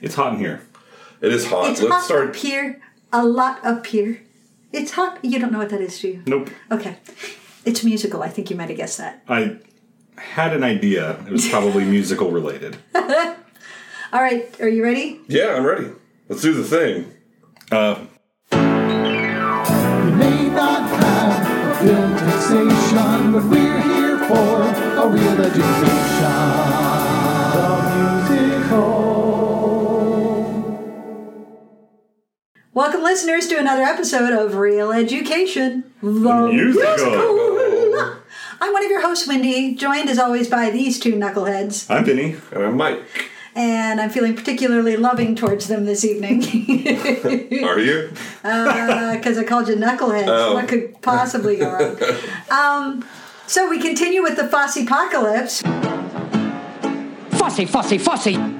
It's hot in here. It is hot. It's Let's hot start. up here, a lot up here. It's hot. You don't know what that is, do you? Nope. Okay. It's musical. I think you might have guessed that. I had an idea. It was probably musical related. All right. Are you ready? Yeah, I'm ready. Let's do the thing. Uh, We may not have a film fixation, but we're here for a real education. Welcome, listeners, to another episode of Reel Education. The musical. I'm one of your hosts, Wendy, joined as always by these two knuckleheads, I'm Vinny. And I'm Mike. and I'm feeling particularly loving towards them this evening Are you? because I called you knuckleheads. Oh. What could possibly go wrong? um, so we continue with the Fossepocalypse. Fossy, Fossy, fussy.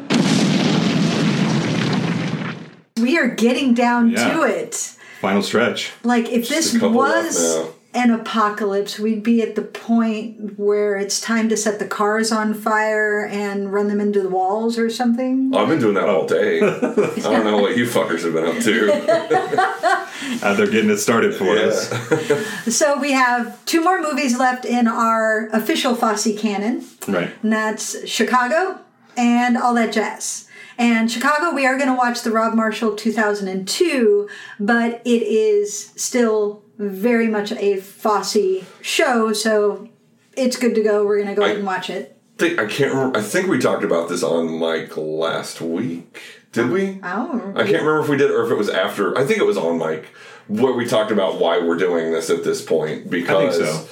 We are getting down Yeah. to it. Final stretch. Like, if this was an apocalypse, we'd be at the point where it's time to set the cars on fire and run them into the walls or something. Oh, I've been doing that all day. I don't know what you fuckers have been up to. Uh, they're getting it started for Yeah. us. So we have two more movies left in our official Fosse canon, Right. and that's Chicago and all that jazz. And Chicago, we are going to watch the Rob Marshall 2002, but it is still very much a Fosse show, so it's good to go. We're going to go ahead and watch it. think, I can't remember. I think we talked about this on Mike last week. Did we? Oh, I can't remember if we did or if it was after. I think it was on Mike where we talked about why we're doing this at this point because so.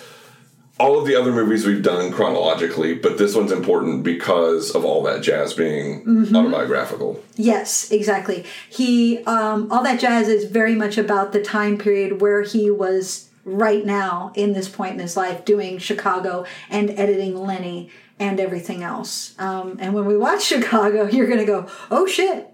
All of the other movies we've done chronologically, but this one's important because of all that jazz being Mm-hmm. autobiographical. Yes, exactly. He um, all that jazz is very much about the time period where he was right now in this point in his life doing Chicago and editing Lenny and everything else. Um, and when we watch Chicago, you're gonna go, "Oh shit!"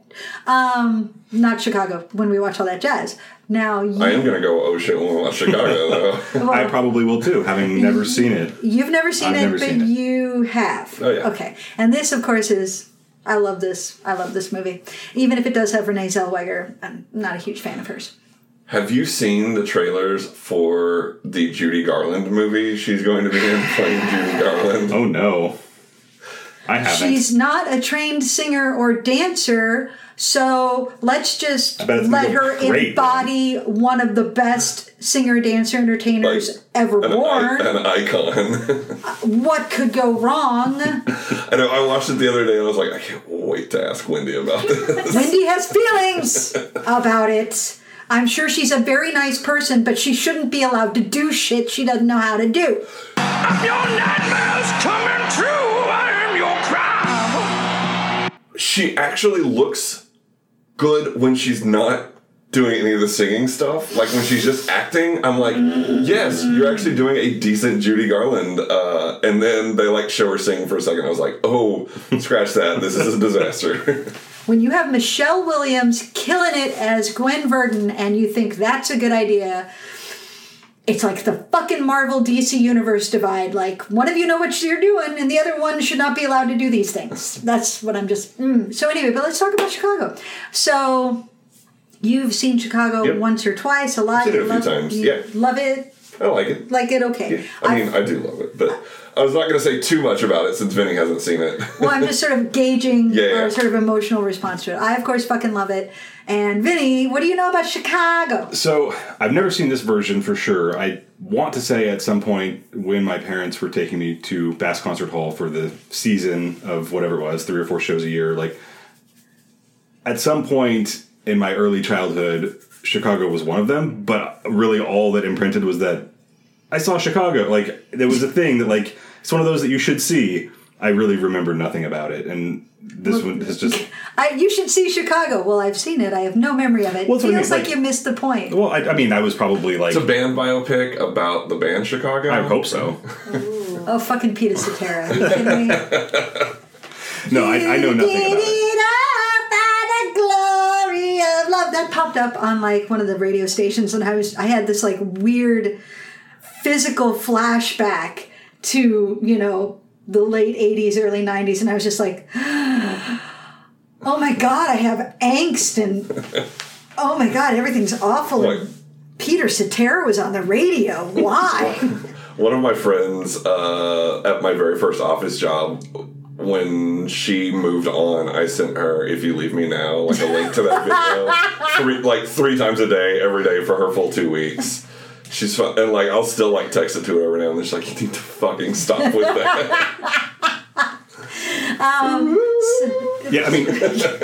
Um, not Chicago. When we watch all that jazz, now you, I am gonna go oh shit when we watch Chicago though. I probably will too, having never seen it. You've never seen I've it, never but seen it. you have. Oh, yeah. Okay. And this, of course, is. I love this. I love this movie. Even if it does have Renee Zellweger, I'm not a huge fan of hers. Have you seen the trailers for the Judy Garland movie? She's going to be in playing Judy Garland. Oh no. I haven't. She's not a trained singer or dancer, so let's just I bet it's let her go great, embody one of the best singer dancer entertainers Like, ever An, born. I- an icon. Uh, what could go wrong? I know. I watched it the other day and I was like, I can't wait to ask Wendy about this. Wendy has feelings about it. I'm sure she's a very nice person, but she shouldn't be allowed to do shit she doesn't know how to do. She actually looks good when she's not doing any of the singing stuff. Like when she's just acting, I'm like, yes, you're actually doing a decent Judy Garland. Uh, and then they like show her sing for a second. I was like, oh, scratch that. This is a disaster. When you have Michelle Williams killing it as Gwen Verdon and you think that's a good idea, it's like the fucking Marvel DC universe divide. Like, one of you know what you're doing, and the other one should not be allowed to do these things. That's what I'm just. Mm. So, anyway, but let's talk about Chicago. So, you've seen Chicago Yep. once or twice, a lot. Seen it a few love, times, yeah. Love it, I like it. like it, okay. I mean, I do love it, but I was not going to say too much about it since Vinny hasn't seen it. Well, I'm just sort of gauging Yeah, yeah. our sort of emotional response to it. I, of course, fucking love it. And Vinny, what do you know about Chicago? So I've never seen this version for sure. I want to say at some point when my parents were taking me to Bass Concert Hall for the season of whatever it was, three or four shows a year, like at some point in my early childhood, Chicago was one of them, but really all that imprinted was that I saw Chicago. Like there was a thing that like it's one of those that you should see. I really remember nothing about it, and this one has just I, you should see Chicago. Well, I've seen it. I have no memory of it. Well, it that's what I feels mean, like, like- you missed the point. well. I, I mean, I was probably like It's a band biopic about the band Chicago. I hope so. Oh, fucking Peter Cetera. Are you kidding me? No, I, I know nothing about it. It up by the glory of love. That popped up on like one of the radio stations, and I was I had this like weird physical flashback to you know the late '80s, early '90s, and I was just like, oh my god, I have angst and oh my god, everything's awful. Like- Peter Cetera was on the radio. Why? One of my friends uh, at my very first office job, when she moved on, I sent her "If You Leave Me Now" like a link to that video, three, like three times a day, every day for her full two weeks. She's fun, and like I'll still like text it to her every now and then. She's like, "You need to fucking stop with that." Yeah, I mean,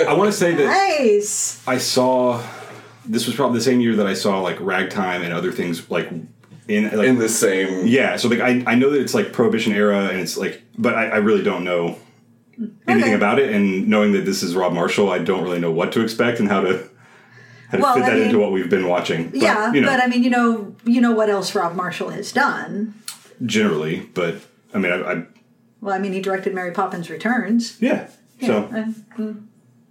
I want to say that nice. I saw. This was probably the same year that I saw like Ragtime and other things like in like In the same, yeah. So like I I know that it's like Prohibition era and it's like, but I, I really don't know anything Okay. about it. And knowing that this is Rob Marshall, I don't really know what to expect and how to how to Well, fit I that mean- into what we've been watching. But, yeah, you know, but I mean, you know, you know what else Rob Marshall has done. generally. But I mean, I, I Well, I mean, he directed Mary Poppins Returns. yeah. So and, mm,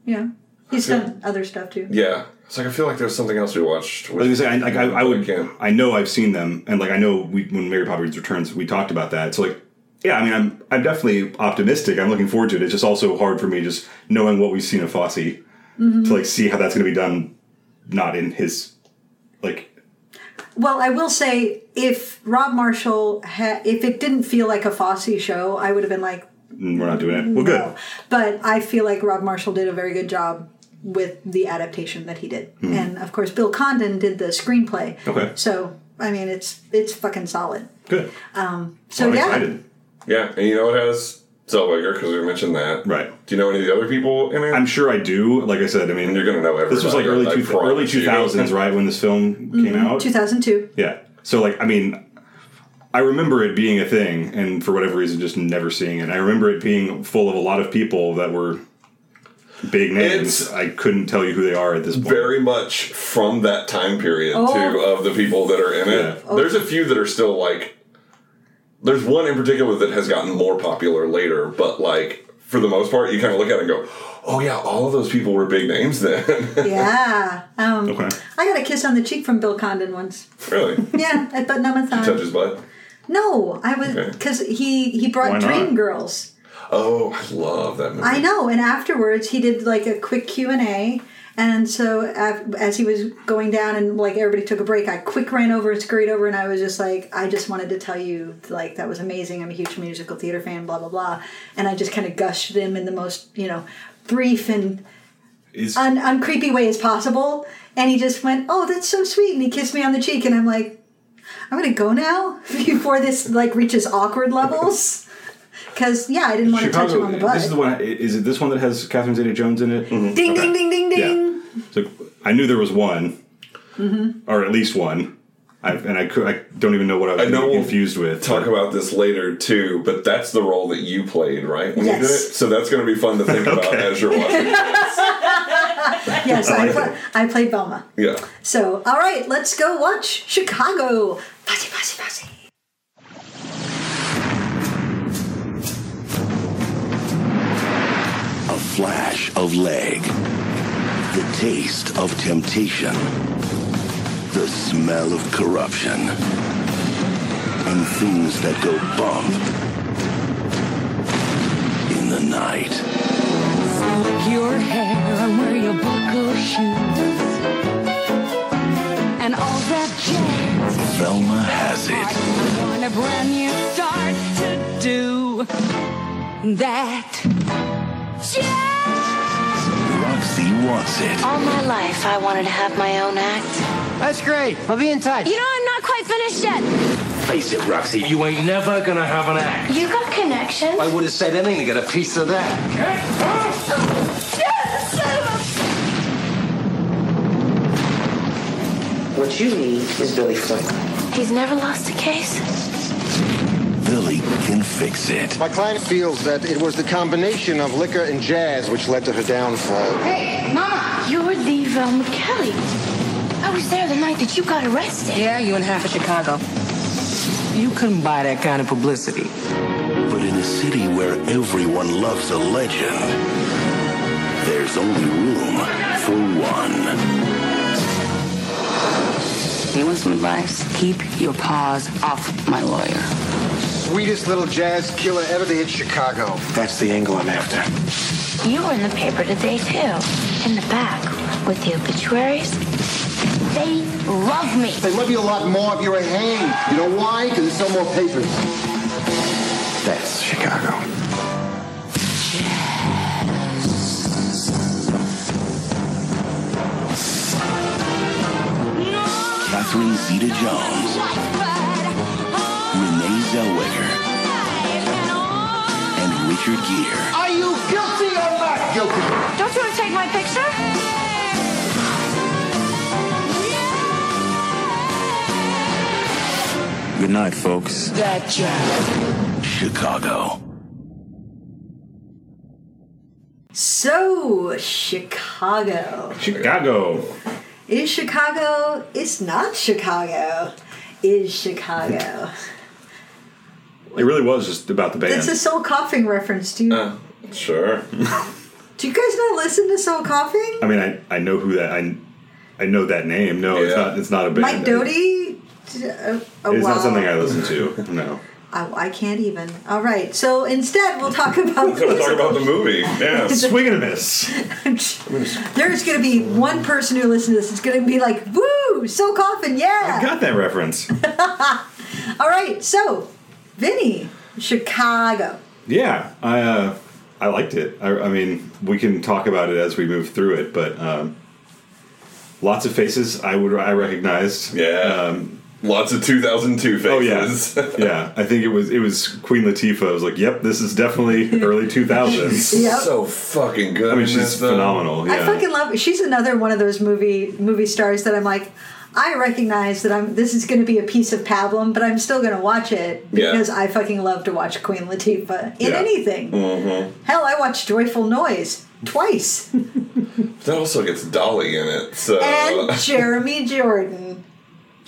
yeah, he's done other stuff too. yeah. It's like I feel like there's something else we watched. I was gonna say, I, like, I, I would, can't. I know I've seen them, and like I know we, when Mary Poppins Returns, we talked about that. So like, yeah, I mean, I'm, I'm definitely optimistic. I'm looking forward to it. It's just also hard for me just knowing what we've seen of Fosse Mm-hmm. to like see how that's going to be done, not in his like. Well, I will say, if Rob Marshall had, if it didn't feel like a Fosse show, I would have been like, We're not doing it. Well, good. no. But I feel like Rob Marshall did a very good job with the adaptation that he did, and of course, Bill Condon did the screenplay. Okay. So, I mean, it's it's fucking solid. Good. Um, so I'm yeah, excited. Yeah, and you know it has Zellweger because we mentioned that. Right. Do you know any of the other people in it? I'm sure I do. Like I said, I mean, and you're gonna know everybody. this was like early two, early two thousands, right when this film came out. two thousand two. Yeah. So like I mean I remember it being a thing and for whatever reason just never seeing it. I remember it being full of a lot of people that were big names. It's- I couldn't tell you who they are at this point. Very much from that time period Oh. too of the people that are in it. Yeah. There's a few that are still like. There's one in particular that has gotten more popular later, but like for the most part, you kind of look at it and go, "Oh yeah, all of those people were big names then." Yeah. Um, Okay. I got a kiss on the cheek from Bill Condon once. really, Yeah, at Button touch his butt. No, I was Okay. because he he brought Why not? Dreamgirls. Oh, I love that movie. I know, and afterwards he did like a quick Q and A. And so af- as he was going down and like everybody took a break, I quick ran over and scurried over and I was just like, I just wanted to tell you like that was amazing. I'm a huge musical theater fan, blah blah blah. And I just kind of gushed them in the most you know brief and un- uncreepy way as possible. And he just went, "Oh, that's so sweet," and he kissed me on the cheek, and I'm like, "I'm gonna go now before this like reaches awkward levels." Because yeah, I didn't want to touch him on the butt. This is the one. Is it this one that has Catherine Zeta-Jones in it? ding, ding, ding, ding, ding. Yeah. So I knew there was one, Mm-hmm. or at least one. I, and I could. I don't even know what I was I know we'll confused with. talk but- about this later too, but that's the role that you played, right? When you did Yes. it, so that's going to be fun to think about as you're watching. this. Yes, I, like pla- I played Velma. Yeah, So, all right, let's go watch Chicago. Fussy, fussy, fussy. A flash of leg. The taste of temptation. The smell of corruption. And things that go bump in the night. Your hair and wear your buckle shoes and all that jazz. Velma has it. I want a brand new start to do that jazz. Roxie wants it. All my life, I wanted to have my own act. That's great. I'll be in touch. You know, I'm not quite finished yet. Face it, Roxie, you ain't never gonna have an act. You got connections. I would have said anything to get a piece of that. What you need is Billy Flynn. He's never lost a case. Billy can fix it. My client feels that it was the combination of liquor and jazz which led to her downfall. Hey, Mama! You're the Velma Kelly. I was there the night that you got arrested. Yeah, you and half of Chicago. You couldn't buy that kind of publicity. But in a city where everyone loves a legend, there's only room for one. You want some advice? Keep your paws off my lawyer. Sweetest little jazz killer ever to hit Chicago. That's the angle I'm after. You were in the paper today, too. In the back with the obituaries. They love me. They love you a lot more if you're a hang. You know why? Because there's no more papers. That's Chicago. Catherine Zeta-Jones, Renee Zellweger, and Richard Gere. Are you guilty or not guilty? Don't you want to take my picture? Good night, folks. That jazz. Chicago. So, Chicago. Chicago. Is Chicago? It's not Chicago. Is Chicago. It really was just about the band. It's a soul coughing reference. Do you, Uh, sure. do you guys not listen to soul coughing? I mean, I, I know who that I I know that name. No, it's not. It's not a band. Mike Doughty? Uh, oh, It's wow. not something I listen to. No. I, I can't even. All right. So instead, we'll talk about We're gonna talk about the movie. Yeah. Swing and a miss. There's going to be one person who listens to this. It's going to be like, "Woo, Soul Coughing, yeah!" I got that reference. All right. So, Vinny, Chicago. Yeah, I uh, I liked it. I, I mean, we can talk about it as we move through it, but um, lots of faces I would I recognized. Yeah. Um, Lots of 2002 faces. oh yeah, yeah. I think it was it was Queen Latifah. I was like, yep, this is definitely early two thousands. Yep. So fucking good. I mean, she's phenomenal. Yeah. I fucking love. She's another one of those movie movie stars that I'm like. I recognize that I'm. This is going to be a piece of pablum, but I'm still going to watch it Yeah. because I fucking love to watch Queen Latifah in Yeah. anything. Mm-hmm. Hell, I watched Joyful Noise twice, That also gets Dolly in it. So and Jeremy Jordan.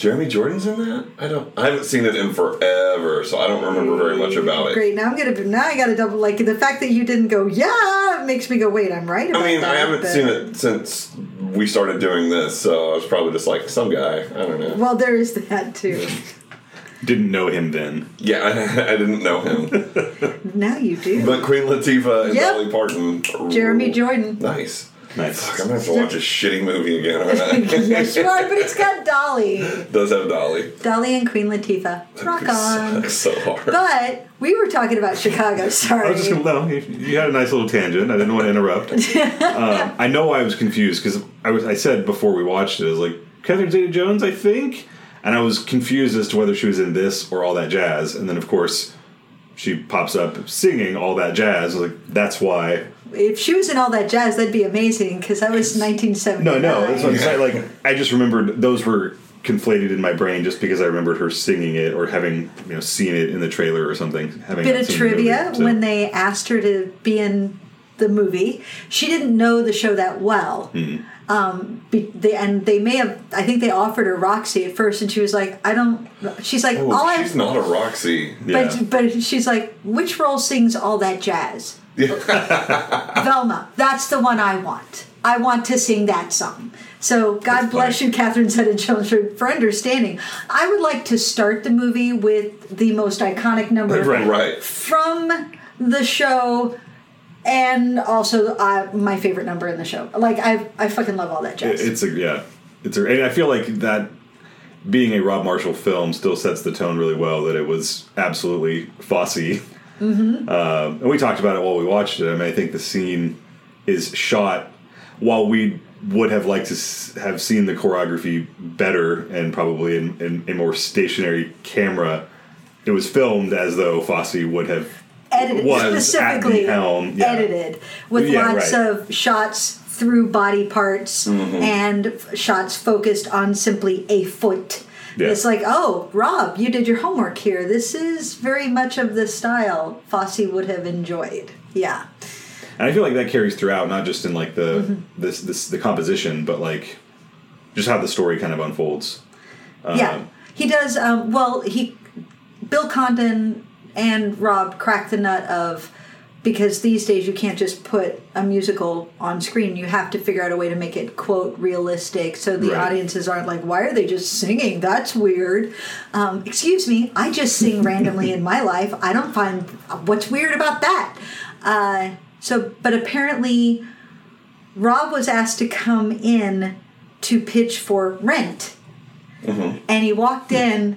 Jeremy Jordan's in that. I don't. I haven't seen it in forever, so I don't remember very much about it. Great. Now I'm gonna. Now I got to double. Like the fact that you didn't go. Yeah, makes me go. Wait, I'm right. About I mean, that, I haven't but- seen it since we started doing this, so I was probably just like some guy. I don't know. Well, there is that too. Didn't know him then. Yeah, I, I didn't know him, now you do. but Queen Latifah and Yep. Dolly Parton. Jeremy rule. Jordan. Nice. Nice. Fuck, I'm gonna have to watch a shitty movie again, aren't I? yes, you are. But it's got Dolly. Does have Dolly. Dolly and Queen Latifah. Rock on. Sucks so hard. But we were talking about Chicago. Sorry. I was just gonna no. You, you had a nice little tangent. I didn't want to interrupt. um, I know I was confused because I was. I said before we watched it, I was like Catherine Zeta-Jones, I think, and I was confused as to whether she was in this or All That Jazz. And then of course, she pops up singing All That Jazz. I was like, that's why. If she was in all that jazz, that'd be amazing because that was 1979. No, no, that's what I'm saying. Like, I just remembered those were conflated in my brain just because I remembered her singing it or having you know seen it in the trailer or something. Having Bit of seen the movie, trivia so- when they asked her to be in the movie, she didn't know the show that well. Hmm. Um, be, they, and they may have. I think they offered her Roxie at first, and she was like, "I don't." She's like, Oh, "All I." she's not a Roxie. But but she's like, which role sings all that jazz? Velma. That's the one I want. I want to sing that song. So God bless you, Catherine Zeta-Jones, for, for understanding. I would like to start the movie with the most iconic number Right. Right. from the show, and also uh, my favorite number in the show. Like I, I fucking love all that jazz. It's a yeah. It's a, and I feel like that being a Rob Marshall film still sets the tone really well. That it was absolutely Fosse. Mm-hmm. Uh, and we talked about it while we watched it. I mean, I think the scene is shot while we would have liked to s- have seen the choreography better and probably in, in a more stationary camera. It was filmed as though Fosse would have edited was at the specifically helm, yeah. edited with Yeah, lots right. of shots through body parts Mhm. and f- shots focused on simply a foot. Yeah. It's like, oh, Rob, you did your homework here. This is very much of the style Fosse would have enjoyed. Yeah. And I feel like that carries throughout, not just in like the Mm-hmm. this this the composition, but like just how the story kind of unfolds. Um, yeah. He does, um, well, he, Bill Condon and Rob cracked the nut of, because these days you can't just put a musical on screen. You have to figure out a way to make it quote realistic, so the Right. audiences aren't like, "Why are they just singing? That's weird." Um, excuse me, I just sing randomly in my life. I don't find what's weird about that. Uh, So, but apparently, Rob was asked to come in to pitch for Rent, and he walked in.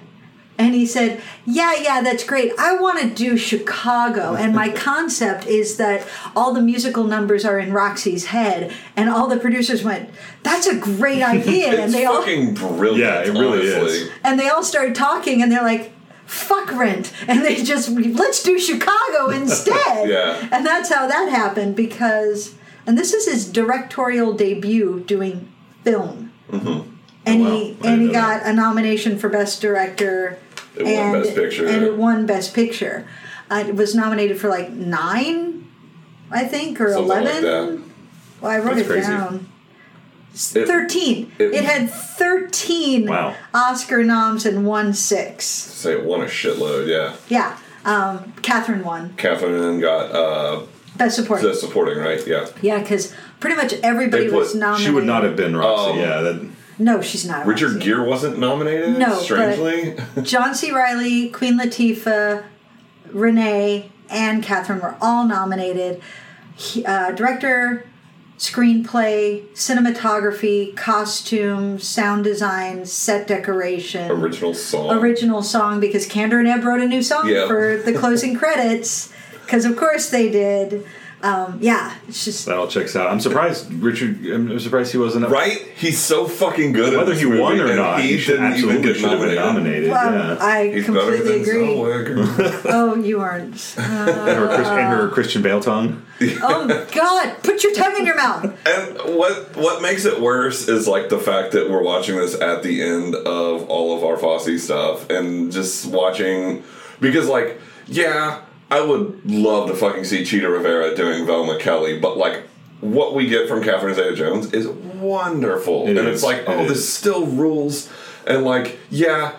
And he said, Yeah, yeah, that's great. I want to do Chicago. And my concept is that all the musical numbers are in Roxie's head. And all the producers went, That's a great idea. and It's they all fucking brilliant. Yeah, it really honestly. is. and they all started talking and they're like fuck rent and they just let's do chicago instead Yeah. and that's how that happened because and this is his directorial debut doing film Mm-hmm. and wow. he I and didn't he know got a nomination for best director It won and, Best Picture. and it won best picture uh, it was nominated for like nine i think or Something like 11 that. well i wrote That's it crazy. down It- 13 it- it, had 13 Wow. oscar noms and won six Say it won a shitload. Yeah, yeah um, catherine won Catherine then got uh, best supporting the supporting right. Yeah, yeah because pretty much everybody put- was nominated She would not have been Roxy. Um, yeah, that, no she's not Richard Gere wasn't nominated. No, strangely. john c reilly queen latifah renee and catherine were all nominated He- uh, director screenplay cinematography costume sound design set decoration Original song. original song because Kander and Ebb wrote a new song Yeah. for the closing credits because of course they did. Um, yeah, it's just that all checks out. I'm surprised Richard. I'm surprised he wasn't up. Right? He's so fucking good. at Whether he won movie, or not, he, he should didn't even absolutely get should have been nominated. nominated. well, yeah. I He's better completely than agree. Zellweger. Oh, you aren't. and her, Chris, and her Christian Bale tongue. Oh God, put your tongue in your mouth. And what what makes it worse is like the fact that we're watching this at the end of all of our Fosse stuff and just watching because like yeah, I would love to fucking see Chita Rivera doing Velma Kelly, but like what we get from Catherine Zeta Jones is wonderful. It and is, it's like, it oh, is. this still rules. And like, yeah,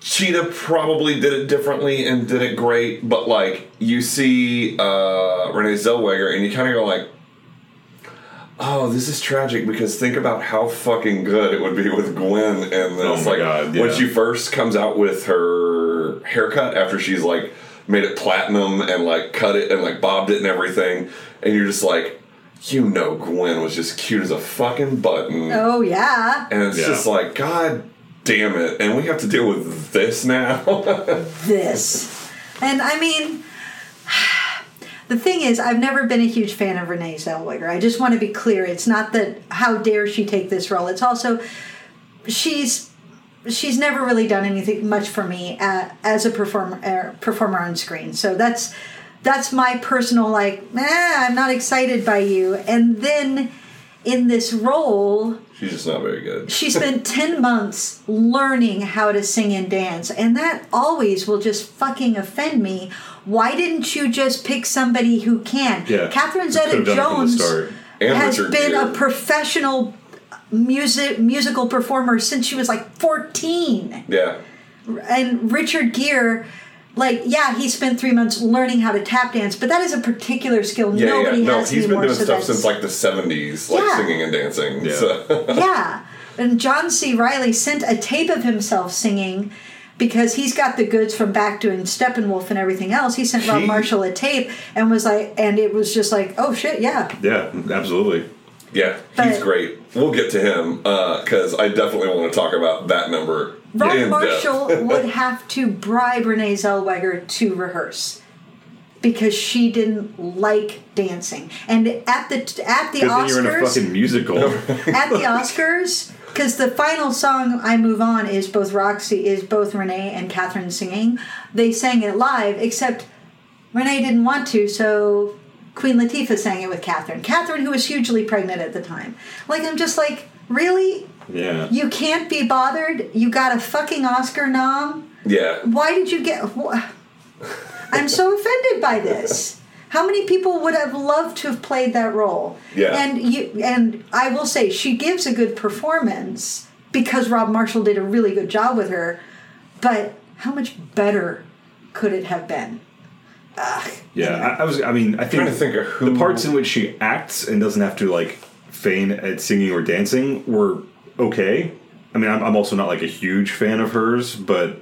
Cheetah probably did it differently and did it great, but like you see uh, Renee Zellweger and you kind of go like, oh, this is tragic because think about how fucking good it would be with Gwen and this. Oh like God, when she first comes out with her haircut after she's like made it platinum and like cut it and like bobbed it and everything, and you're just like. You know, Gwen was just cute as a fucking button. Oh yeah, And it's Yeah. just like, God damn it. And we have to deal with this now. this, and I mean. The thing is, I've never been a huge fan of Renee Zellweger. I just want to be clear. It's not that how dare she take this role. It's also she's she's never really done anything much for me uh, as a performer uh, performer on screen. So that's that's my personal like. I'm not excited by you. And then in this role, She's just not very good. she spent 10 months learning how to sing and dance and that always will just fucking offend me why didn't you just pick somebody who can Yeah. catherine zeta done it from the jones has been Gere. a professional music musical performer since she was like 14 Yeah. and richard gere like yeah he spent three months learning how to tap dance but that is a particular skill Yeah, nobody yeah. No, has he's been doing so stuff since like the 70s, like Yeah. singing and dancing. Yeah. So. yeah. And John C. Reilly sent a tape of himself singing because he's got the goods from back doing Steppenwolf and everything else. He sent Rob He- Marshall a tape and was like, and it was just like, oh shit, yeah. Yeah, absolutely. Yeah, But- he's great. We'll get to him uh, because I definitely want to talk about that number. Rob Marshall would have to bribe Renee Zellweger to rehearse because she didn't like dancing. And at the at the Good thing you're in a fucking musical. at the Oscars, because the final song "I Move On" is both Roxie, is both Renee and Catherine singing. They sang it live, except Renee didn't want to, so Queen Latifah sang it with Catherine. Catherine, who was hugely pregnant at the time. Like I'm just like, really? yeah. You can't be bothered? You got a fucking Oscar nom? Yeah. Why did you get? wh- I'm so offended by this. How many people would have loved to have played that role? Yeah. And you and I will say she gives a good performance because Rob Marshall did a really good job with her. But how much better could it have been? Yeah, I, I was. I mean, I think, Trying to think of who- the parts in which she acts and doesn't have to like feign at singing or dancing were okay. I mean, I'm, I'm also not like a huge fan of hers, but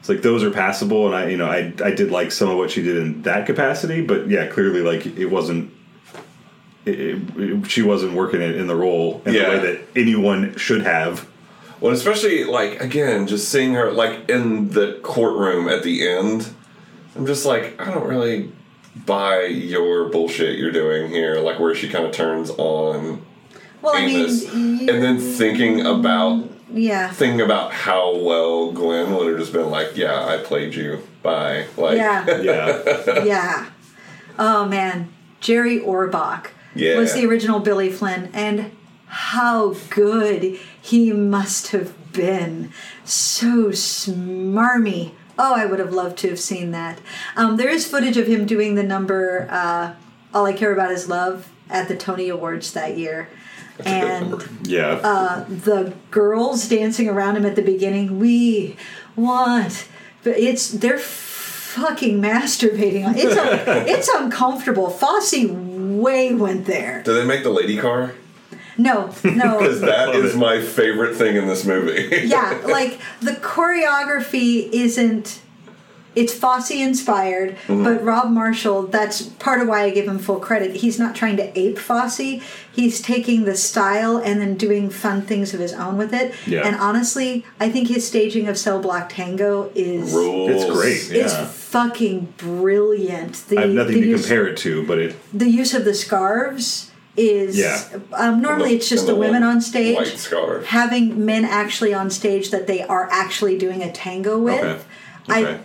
It's like those are passable, and I you know I I did like some of what she did in that capacity, but yeah, clearly like it wasn't. It, it- it- she wasn't working it in the role in Yeah. the way that anyone should have. Well, especially like again, just seeing her like in the courtroom at the end. I'm just like, I don't really buy your bullshit you're doing here. Like where she kind of turns on Well, I Amos, mean, and then thinking about yeah. thinking about how well Gwen would have just been like, yeah, I played you. Bye. Like, Yeah. Yeah, yeah. Oh man, Jerry Orbach Yeah. was the original Billy Flynn, and how good he must have been. So smarmy. Oh, I would have loved to have seen that. Um, there is footage of him doing the number uh, "All I Care About Is Love" at the Tony Awards that year, and yeah. uh, the girls dancing around him at the beginning. We want, but it's they're fucking masturbating. It's it's uncomfortable. Fosse way went there. Do they make the lady car? No, no. Because that is my favorite thing in this movie. yeah, like the choreography isn't. It's Fosse inspired, Mhm. but Rob Marshall, that's part of why I give him full credit. He's not trying to ape Fosse. He's taking the style and then doing fun things of his own with it. Yeah. And honestly, I think his staging of Cell Block Tango is Rules. It's great. it's fucking brilliant. The, I have nothing to use, compare it to, but it the use of the scarves is Yeah. um, normally the- it's just the, women on stage white scarf. having men actually on stage that they are actually doing a tango with Okay. i Okay.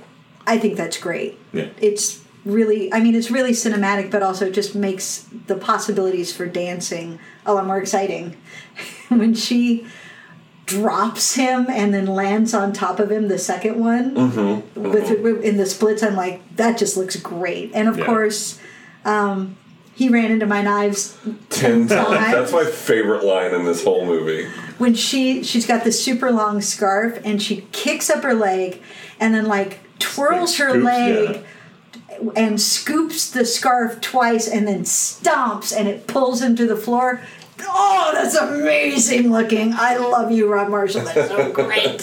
i think that's great Yeah. it's really i mean it's really cinematic but also just makes the possibilities for dancing a lot more exciting when she drops him and then lands on top of him the second one Mm-hmm. with in the splits i'm like that just looks great and of Yeah. course um he ran into my knives Ten times. That's my favorite line in this whole movie. when she she's got this super long scarf and she kicks up her leg and then like twirls her Scoops, leg and scoops the scarf twice and then stomps and it pulls him to the floor. Oh, that's amazing looking. I love you, Rob Marshall. That's so great.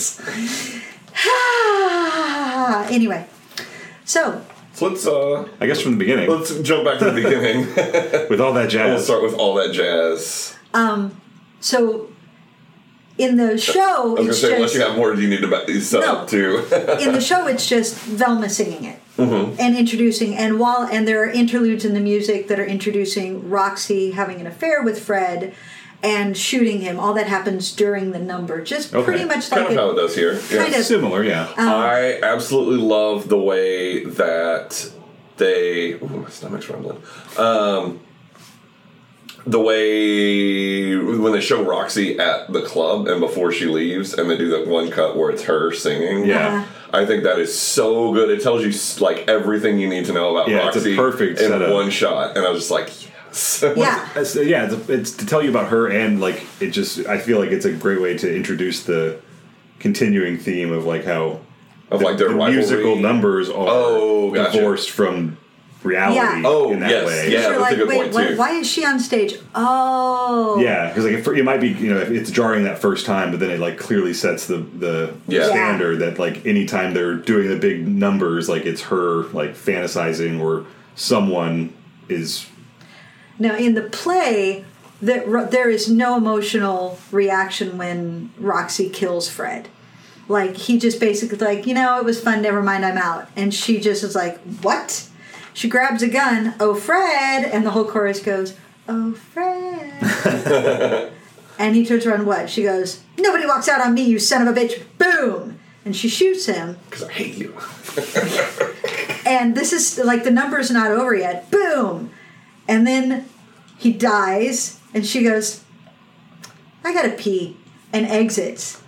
anyway, So let's uh I guess from the beginning let's jump back to the beginning. with all that jazz. we'll start with all that jazz. um so in the show I was gonna it's say, unless you have more, do you need to back these No. up too. in the show it's just Velma singing it Mhm. and introducing and while and there are interludes in the music that are introducing Roxie having an affair with Fred and shooting him all that happens during the number just Okay. pretty much kind like of how a, it does here. Yeah. kind of Similar, yeah. um, I absolutely love the way that they. Ooh, my stomach's rumbling. Um, the way when they show Roxie at the club and before she leaves, and they do that one cut where it's her singing. Yeah. I think that is so good. It tells you like everything you need to know about Yeah, it's a Roxie perfect in setup. one shot, and I was just like, yes. yeah uh, It's- yeah, it's, it's to tell you about her, and like it just, I feel like it's a great way to introduce the continuing theme of like how Of the, like their the rivalry. musical numbers are Oh, gotcha. divorced from reality Yeah. Oh, in that oh, yes, way. yeah. you're that's a like good wait point, too. why is she on stage oh Yeah, because like it, it might be you know it's jarring that first time, but then it like clearly sets the the Yeah. standard that like anytime they're doing the big numbers, like it's her like fantasizing or someone is Now, in the play, there, there is no emotional reaction when Roxie kills Fred. Like, he just basically, like, you know, it was fun, never mind, I'm out. And she just is like, what? She grabs a gun, oh, Fred! And the whole chorus goes, oh, Fred. and he turns around, what? She goes, nobody walks out on me, you son of a bitch. Boom! And she shoots him. Because I hate you. And this is like the number's not over yet. Boom! And then he dies, and she goes, I gotta pee, and exits.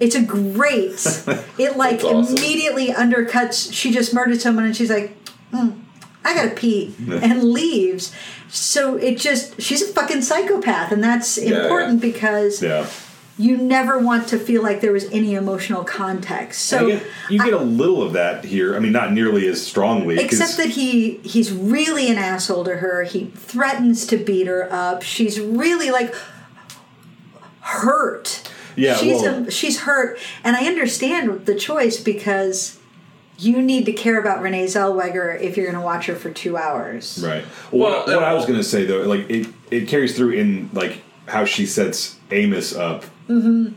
It's a great. It like awesome. immediately undercuts. She just murdered someone, and she's like, "Mm, I gotta pee, and leaves. So it just she's a fucking psychopath, and that's Yeah. important because yeah. You never want to feel like there was any emotional context. So you get, you get a little of that here. I mean, not nearly as strongly. Except that he he's really an asshole to her. He threatens to beat her up. She's really like hurt. Yeah, she's well- um she's hurt, and I understand the choice because you need to care about Renee Zellweger if you're going to watch her for two hours. Right. Well, Well, what I was going to say though, like it, it carries through in like how she sets Amos up, Mm-hmm.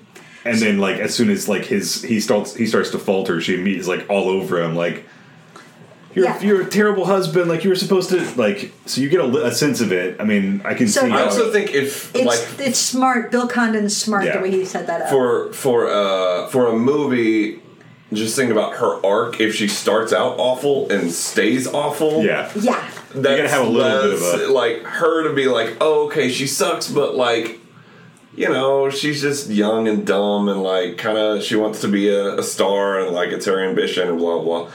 and then like as soon as like his he starts he starts to falter, she immediately is like all over him, like you're Yeah. you're a terrible husband, like you were supposed to like. So you get a, a sense of it. I mean, I can So- see. I how also think if It's like it's smart. Bill Condon's smart Yeah. the way he set that up. for for uh for a movie just think about her arc if she starts out awful and stays awful yeah, yeah. that's gotta have a little bit of less, a- like her to be like oh okay she sucks but like you know she's just young and dumb and like kind of she wants to be a, a star and like it's her ambition and blah blah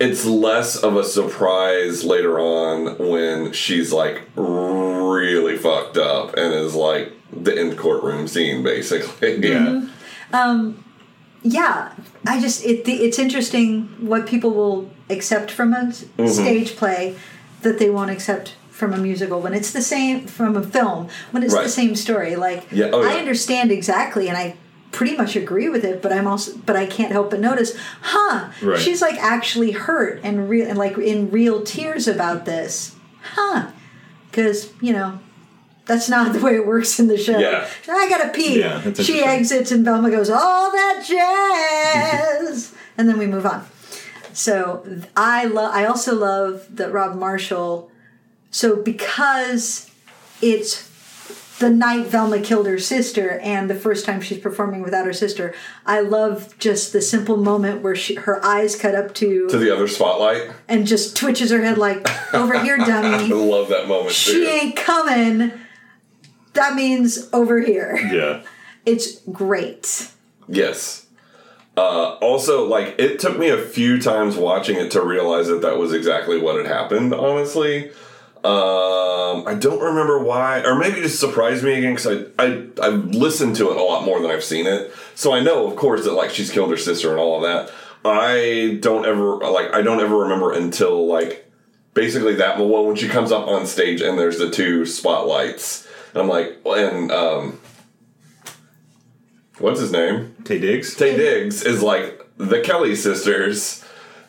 it's less of a surprise later on when she's like really fucked up and is like the end courtroom scene basically yeah. Yeah, I just it, it's interesting what people will accept from a Mm-hmm. stage play that they won't accept from a musical when it's the same from a film when it's the same story. Like Yeah, oh, I understand exactly, and I pretty much agree with it. But I'm also but I can't help but notice, huh? Right. She's like actually hurt and real and like in real tears about this, huh? Because you know. That's not the way it works in the show. Yeah. I gotta pee. Yeah, she exits and Velma goes, all that jazz, and then we move on. So I love. I also love that Rob Marshall. So because it's the night Velma killed her sister and the first time she's performing without her sister, I love just the simple moment where she, her eyes cut up to, to the other spotlight and just twitches her head like, "Over here, dummy. I dummy." love that moment She too. ain't coming. That means over here. Yeah. It's great. Yes. Uh, also, like it took me a few times watching it to realize that that was exactly what had happened. Honestly, um, I don't remember why, or maybe it just surprised me again because I I I've listened to it a lot more than I've seen it, so I know, of course, that like she's killed her sister and all of that. I don't ever like I don't ever remember until like basically that well when she comes up on stage and there's the two spotlights. And I'm like, and um, what's his name? Taye Diggs. Taye Diggs is like the Kelly sisters.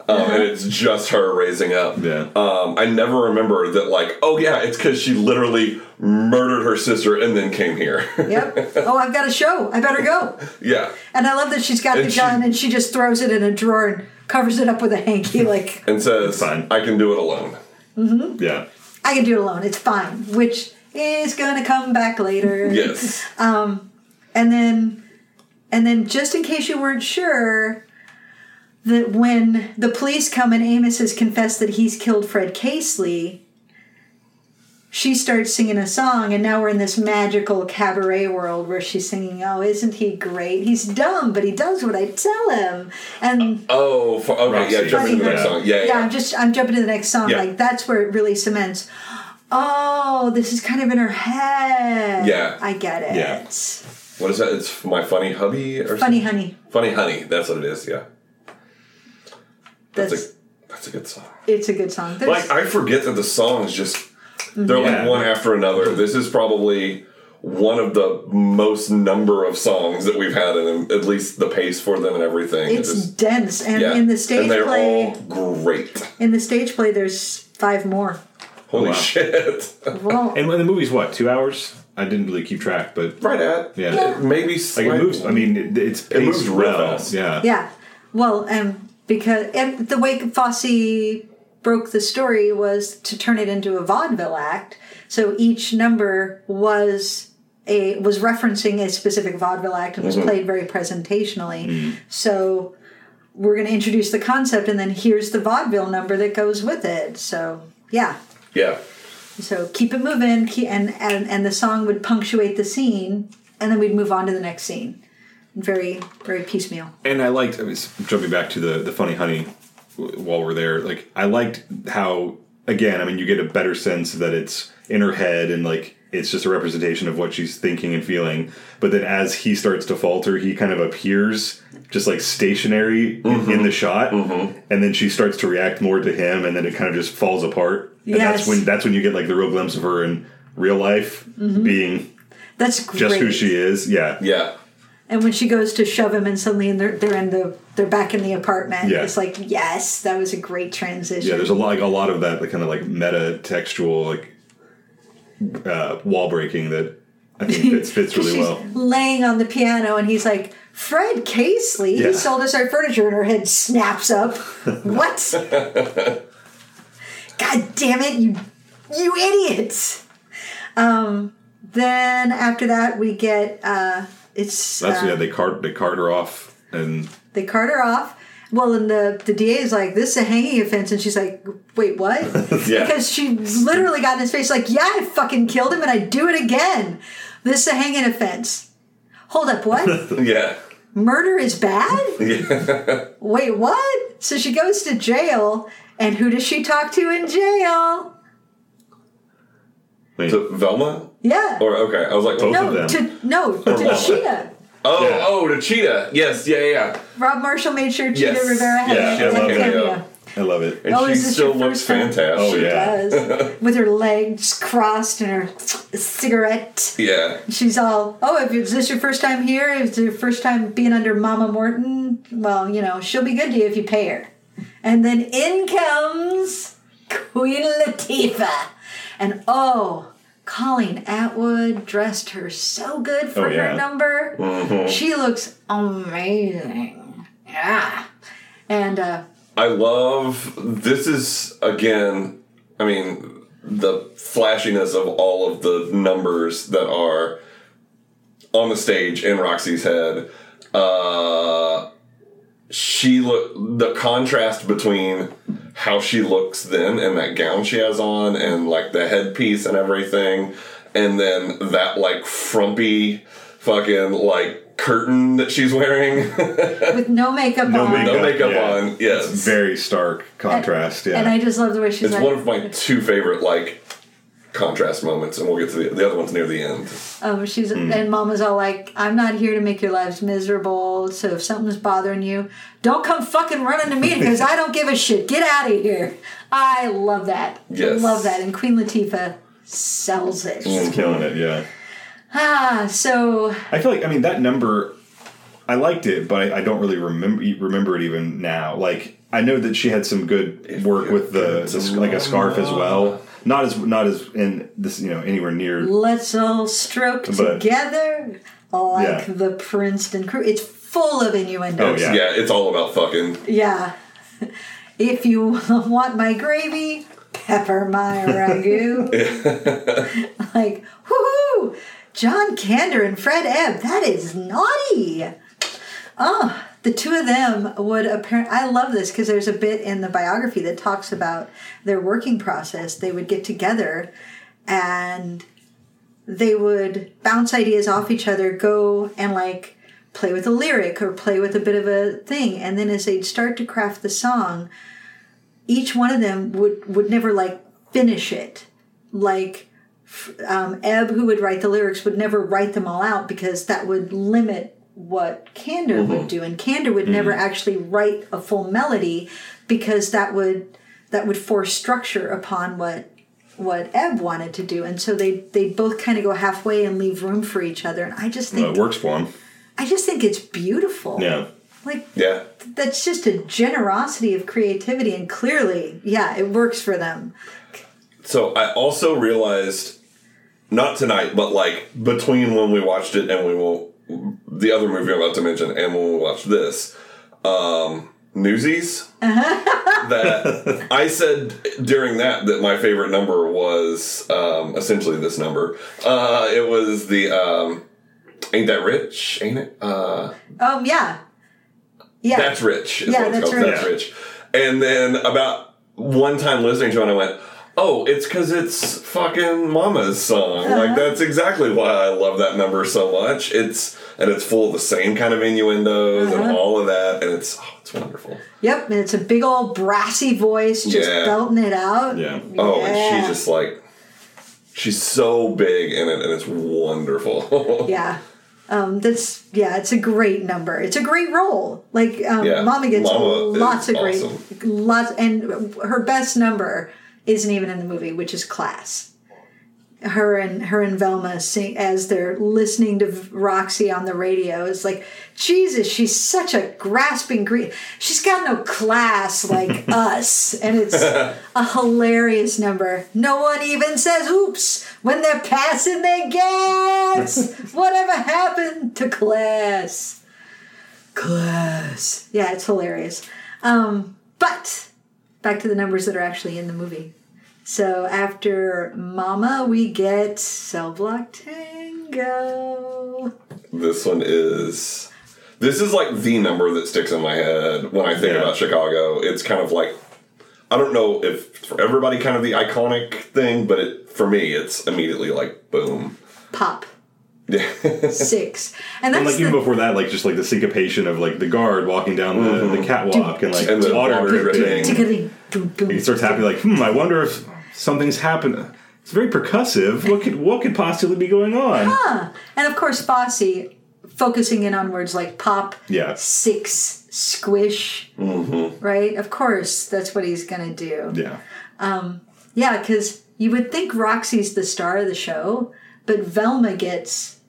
Um, and it's just her raising up. Yeah. Um, I never remember that, like, oh yeah, it's because she literally murdered her sister and then came here. Yep. oh, I've got a show. I better go. yeah. And I love that she's got And the she- gun and she just throws it in a drawer and covers it up with a hanky. Like, And says, Fine. I can do it alone. Yeah. I can do it alone. It's fine. Which is going to come back later. Yes. Um, And then, and then just in case you weren't sure, that when the police come and Amos has confessed that he's killed Fred Casely, she starts singing a song, and now we're in this magical cabaret world where she's singing, "Oh, isn't he great? He's dumb, but he does what I tell him." And Oh, oh for, okay, yeah, Roxie. jump into the next Yeah. song. Yeah, yeah, yeah. I'm just I'm jumping to the next song. Yeah. Like that's where it really cements. Oh, this is kind of in her head. Yeah. I get it. Yeah. What is that? It's my funny hubby or Funny something? honey. Funny honey. That's what it is. Yeah. That's, That's a that's a good song. it's a good song. There's, Like I forget that the songs just they're Yeah. like one after another. This is probably one of the most number of songs that we've had, and at least the pace for them and everything. it's just- dense, and yeah. in the stage and they're play, all great. in the stage play, there's five more. Holy Wow. shit! Well, And when the movie's what two hours? I didn't really keep track, but right at Yeah. maybe like it moves. I mean, it, it's It moves paced real well. fast. Yeah. yeah. Well, and because and the way Fosse broke the story was to turn it into a vaudeville act. So each number was a was referencing a specific vaudeville act and was mm-hmm. played very presentationally. Mm. So we're going to introduce the concept, and then here's the vaudeville number that goes with it. So yeah. yeah. So keep it moving, keep, and, and and the song would punctuate the scene, and then we'd move on to the next scene. Very very piecemeal. And I liked. I was jumping back to the the funny honey while we're there. Like I liked how again. I mean, you get a better sense that it's in her head and like it's just a representation of what she's thinking and feeling. But then as he starts to falter, he kind of appears just like stationary in, in the mm-hmm. shot, mm-hmm. and then she starts to react more to him, and then it kind of just falls apart. And that's when that's when you get like the real glimpse of her in real life mm-hmm. being That's great. just who she is. Yeah. Yeah. And when she goes to shove him, and suddenly in they're they're in the they're back in the apartment. Yeah. It's like yes, that was a great transition. Yeah, there's a lot, like a lot of that, like kind of like meta textual, like uh, wall breaking that I think fits fits really She's well. laying on the piano, and he's like, "Fred Casely, Yeah. he sold us our furniture," and her head snaps up. what? God damn it, you you idiots! Um, then after that, we get uh, it's That's uh, yeah. They cart they cart her off, and they cart her off. Well, and the the DA is like, "This is a hanging offense," and she's like, "Wait, what?" Yeah. Because she literally got in his face, like, "Yeah, I fucking killed him, and I do it again. This is a hanging offense." Hold up, what? Yeah. Murder is bad? Yeah. Wait, what? So she goes to jail, and who does she talk to in jail? To Velma? Yeah. Or okay, I was like Both no, to no, to Or Chita. Oh, oh, to Chita. Yes, yeah, yeah, yeah. Rob Marshall made sure Chita Yes. Rivera had Yeah, a I love a it. cameo. I love it. And Oh, she is this still your looks first time? fantastic. Oh, She yeah. does. With her legs crossed and her cigarette. Yeah. She's all, oh, if is this your first time here? Is it your first time being under Mama Morton? Well, you know, she'll be good to you if you pay her. And then in comes Queen Latifah. And oh, Colleen Atwood dressed her so good for Oh, yeah. her number. Mhm. She looks amazing. Yeah. And uh, I love this is again, I mean, the flashiness of all of the numbers that are on the stage in Roxie's head. Uh she look the contrast between how she looks then and that gown she has on and like the headpiece and everything and then that like frumpy fucking like curtain that she's wearing with no makeup No on. makeup, no makeup yeah. on yes It's very stark contrast. yeah, And I just love the way she's it's like, one of my two favorite like contrast moments, and we'll get to the, the other ones near the end. Um, she's Mm. and Mama's all like, "I'm not here to make your lives miserable. So if something's bothering you, don't come fucking running to me because I don't give a shit. Get out of here." I love that. Yes. love that. And Queen Latifah sells it. she's killing it. Yeah. Ah, so I feel like I mean that number. I liked it, but I, I don't really remember remember it even now. Like I know that she had some good work with the, the like a scarf as well. Not as not as in this you know anywhere near. let's all stroke But- together like Yeah. the Princeton crew. It's full of innuendos. Oh, yeah. it's all about fucking. Yeah. If you want my gravy, pepper my ragu. like, woohoo! John Kander and Fred Ebb, that is naughty. Oh, the two of them would apparently. I love this because there's a bit in the biography that talks about their working process. They would get together and they would bounce ideas off each other, go and like play with a lyric or play with a bit of a thing. And then as they'd start to craft the song, each one of them would, would never like finish it. Like, um, Ebb, who would write the lyrics, would never write them all out because that would limit what Kander would mm-hmm. do. And Kander would never mm-hmm. actually write a full melody because that would that would force structure upon what what Ebb wanted to do. And so they they both kind of go halfway and leave room for each other. And I just Well, think it works for him. I just think it's beautiful. Yeah. Like Yeah. that's just a generosity of creativity and clearly, yeah, it works for them. So I also realized, not tonight, but like between when we watched it and we will, the other movie I'm about to mention, and when we watch this, um, Newsies. that I said during that that my favorite number was um, essentially this number. Uh, it was the um, "Ain't That Rich?" Ain't it? Uh, Um, yeah. Yeah. That's rich. Is Yeah, that's called. rich. That's rich. And then about one time listening to it, I went, "Oh, it's because it's fucking Mama's song. Uh-huh. Like that's exactly why I love that number so much. It's and it's full of the same kind of innuendos and Uh-huh. all of that, and it's oh, it's wonderful. Yep, and it's a big old brassy voice just Yeah. belting it out. Yeah. Oh, and Yeah. she just like she's so big in it, and it's wonderful. Yeah. Um, that's yeah, it's a great number. It's a great role. Like um, Yeah, Mama gets Mama lots of great, awesome. lots, and her best number isn't even in the movie, which is Class. her and her and Velma sing as they're listening to Roxie on the radio. It's like, Jesus, she's such a grasping green. She's got no class like us, and it's a hilarious number. No one even says "oops" when they're passing their gas. Whatever happened to class? Class. Yeah, it's hilarious. Um, but back to the numbers that are actually in the movie. So after Mama, we get Cell Block Tango. This one is. This is like the number that sticks in my head when I think Yeah. about Chicago. It's kind of like. I don't know if for everybody kind of the iconic thing, but it for me it's immediately like boom. Pop. Yeah. Six. And And that's like even before that, like just like the syncopation of like the guard walking down the, the catwalk and like And the water water dripping. dripping. tickling. Dum, dum. He starts happening like, hmm, I wonder if something's happened. It's very percussive. What could what could possibly be going on? Huh. And of course, Fosse focusing in on words like pop, Yeah. six, squish, mm-hmm. right? Of course, that's what he's going to do. Yeah. um, Yeah, because you would think Roxie's the star of the show, but Velma gets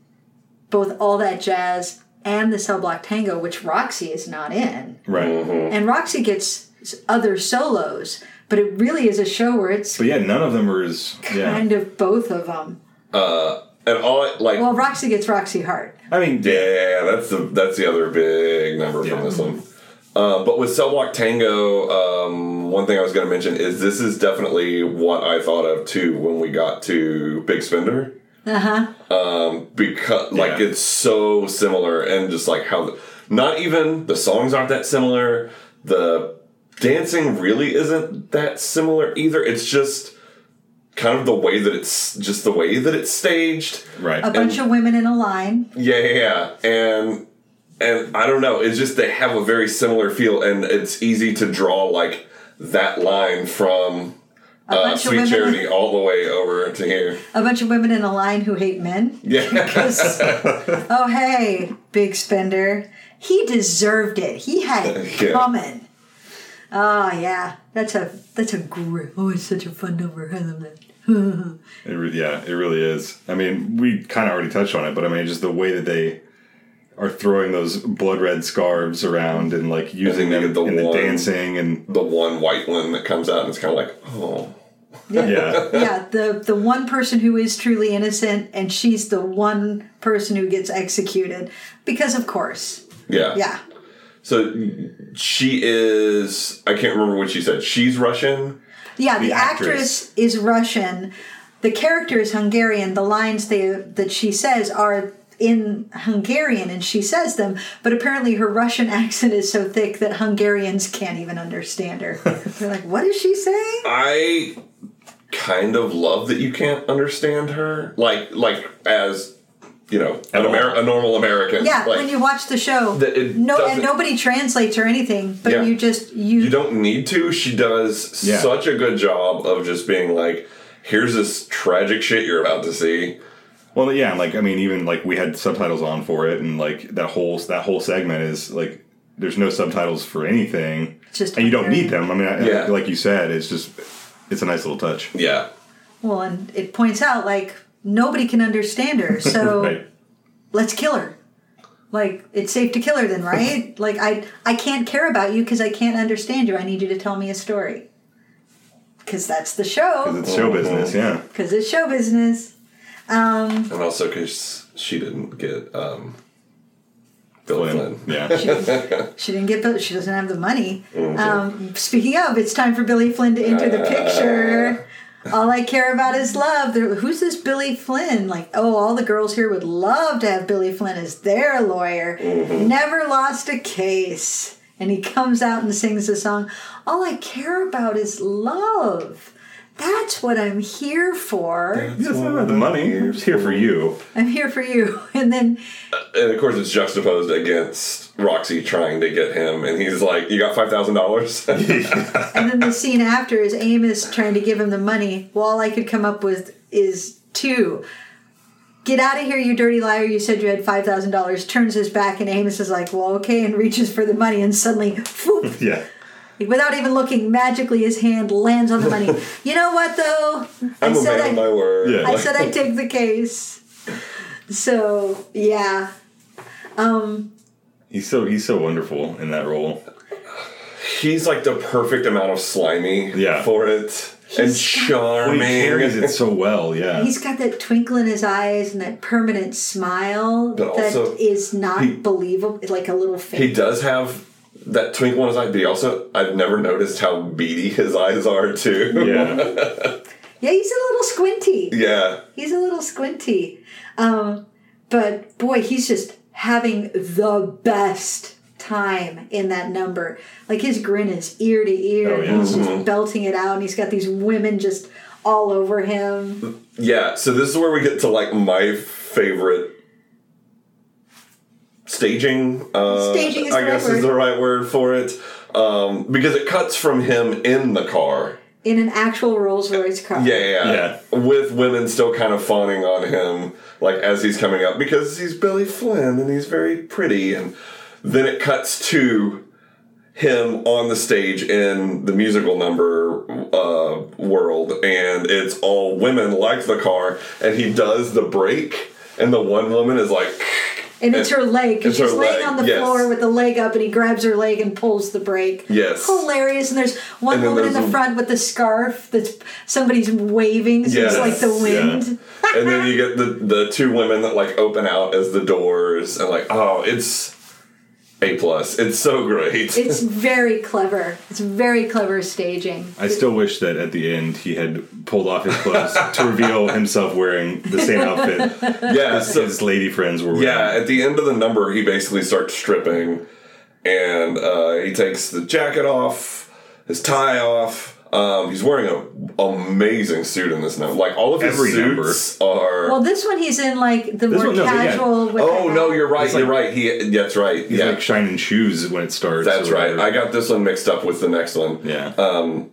both all that jazz and the cell block tango, which Roxie is not in. Right. And Roxie gets other solos, but it really is a show where it's But yeah, none of them are as yeah. kind of both of them. Uh, And all it, like Well, Roxie gets Roxie Hart. I mean, Yeah, that's the that's the other big number Yeah. from this one. Uh, but with Cell Block Tango, um, one thing I was going to mention is this is definitely what I thought of too when we got to Big Spender. Uh huh. because like Yeah. it's so similar and just like how the, not even the songs aren't that similar the dancing really isn't that similar either it's just kind of the way that it's just the way that it's staged right. A bunch of women in a line. yeah yeah yeah and and i don't know it's just they have a very similar feel and it's easy to draw like that line from A uh, bunch sweet women- charity all the way over to here A bunch of women in a line who hate men. yeah 'Cause- oh, hey, big spender. He deserved it. He had it Yeah. coming. Oh, yeah. That's a that's a great. Oh, it's such a fun number. I love that. It re- yeah, it really is. I mean, we kind of already touched on it, but I mean, just the way that they are throwing those blood red scarves around and like using then them the in the dancing and the one white one that comes out and it's kind of like oh yeah, yeah, the the one person who is truly innocent, and she's the one person who gets executed because, of course. yeah Yeah. So she is. I can't remember what she said. She's Russian. Yeah, the, The actress. is Russian. The character is Hungarian. The lines they, that she says are in Hungarian, and she says them. But apparently, her Russian accent is so thick that Hungarians can't even understand her. They're like, "What is she saying?" I kind of love that you can't understand her. Like like as you know an At. Amer- a normal American. Yeah, Like, when you watch the show, That it no, and nobody translates or anything, but Yeah. you just you, you don't need to. She does Yeah. such a good job of just being like, here's this tragic shit you're about to see. Well, yeah, like I mean, even like we had subtitles on for it, and like that whole that whole segment is like there's no subtitles for anything, Just and you don't need them. I mean, I, Yeah. like you said, it's just it's a nice little touch. Yeah. well, and it points out like nobody can understand her, so. right. let's kill her. Like it's safe to kill her then, right? like I I can't care about you because I can't understand you. I need you to tell me a story. Because that's the show. Because it's show business, yeah. Because it's show business. Um, And also because she didn't get um, Bill Flynn. Yeah. she didn't get Bill. She doesn't have the money. Um, speaking of, it's time for Billy Flynn to enter the picture. All I care about is love. They're, Who's this Billy Flynn? Like, oh, all the girls here would love to have Billy Flynn as their lawyer. Mm-hmm. Never lost a case. And he comes out and sings the song, All I care about is love. That's what I'm here for. He doesn't have the money. I'm here for you. I'm here for you. And then uh, And of course, it's juxtaposed against Roxie trying to get him, and he's like, "You got five thousand dollars." And then the scene after is Amos trying to give him the money. Well, all I could come up with is two. Get out of here, you dirty liar. You said you had $5,000. Turns his back, and Amos is like, well, okay, and reaches for the money, and suddenly, whoop, Yeah. Without even looking, magically his hand lands on the money. you know what though? I'm a man I, of my word. Yeah. I said I'd take the case. So yeah. Um He's so he's so wonderful in that role. he's like the perfect amount of slimy Yeah. for it. and Well, charming. he carries it so well. Yeah. he's got that twinkle in his eyes and that permanent smile But that also, is not he- believable like a little fake. He does have that twinkle in his eye, but he also I've never noticed how beady his eyes are too. Yeah. Yeah, he's a little squinty. yeah. He's a little squinty. Um, but boy, he's just having the best time in that number. Like his grin is ear to ear. Oh, yeah. He's Mm-hmm. just belting it out, and he's got these women just all over him. Yeah, so this is where we get to like my favorite staging. Uh, Staging is I the right guess is the right word for it, um, because it cuts from him in the car. In an actual Rolls Royce car. Yeah, yeah, yeah. With women still kind of fawning on him, like as he's coming up, because he's Billy Flynn and he's very pretty. And then it cuts to him on the stage in the musical number uh, world, and it's all women like the car, and he does the break, and the one woman is like, And it's her leg It's her she's laying leg, on the yes. floor with the leg up, and he grabs her leg and pulls the brake. Yes. hilarious. And there's one And woman in the a- front with the scarf that's somebody's waving, so Yes, it's like the wind. and then you get the the two women that like open out as the doors, and like, oh, it's a plus. It's so great. It's very clever. It's very clever staging. I still wish that at the end he had pulled off his clothes to reveal himself wearing the same outfit yeah, so- his lady friends were wearing. Yeah, at the end of the number, he basically starts stripping, and uh, he takes the jacket off, his tie off. Um, he's wearing an amazing suit in this number. Like all of his Every suits are. Well, this one he's in like the This more one, no, but yeah. casual. With oh no, you're right. Like- you're right. He. That's right. He's yeah, like shining shoes when it starts. that's right. I got this one mixed up with the next one. Yeah. Um,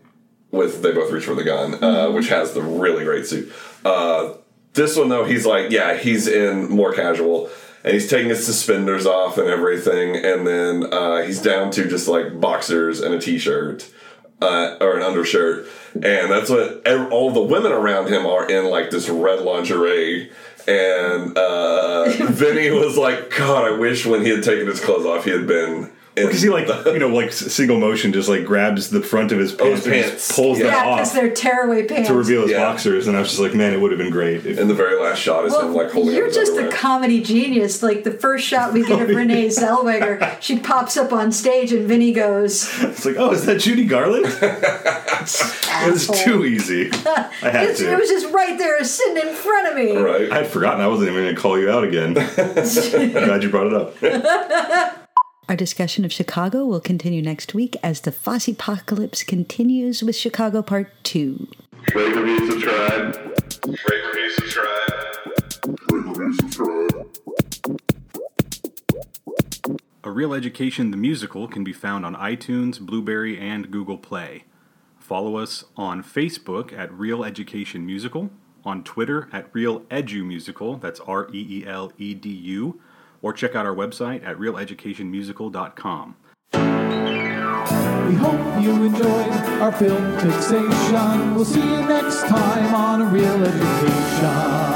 with they both reach for the gun, uh, which has the really great suit. Uh, this one though, he's like, yeah, he's in more casual, and he's taking his suspenders off and everything, and then uh, he's down to just like boxers and a t-shirt. Uh, or an undershirt, and that's what all the women around him are in, like this red lingerie. And uh, Vinny was like, "God, I wish when he had taken his clothes off, he had been." In Because he like you know like single motion just like grabs the front of his pants, and pants. just pulls Yeah. them yeah, because they're tearaway pants. to reveal his Yeah. boxers, and I was just like, man, it would have been great. If, And the very last shot is him like Well, holding you're up his just a comedy genius. Like the first shot we get of oh, Renee Zellweger, she pops up on stage and Vinny goes, it's like, oh, is that Judy Garland? it was too easy. I had It's- to. It was just right there, sitting in front of me. right. I had forgotten. I wasn't even going to call you out again. Glad you brought it up. Our discussion of Chicago will continue next week as the Fossepocalypse continues with Chicago Part 2. Rate, review, subscribe. Rate, review, subscribe. A Reel Education the Musical can be found on iTunes, Blubrry, and Google Play. Follow us on Facebook at Reel Education Musical, on Twitter at Reel Edu Musical, that's R E E L E D U, or check out our website at reeleducationmusical.com. We hope you enjoyed our film fixation. We'll see you next time on A Reel Education.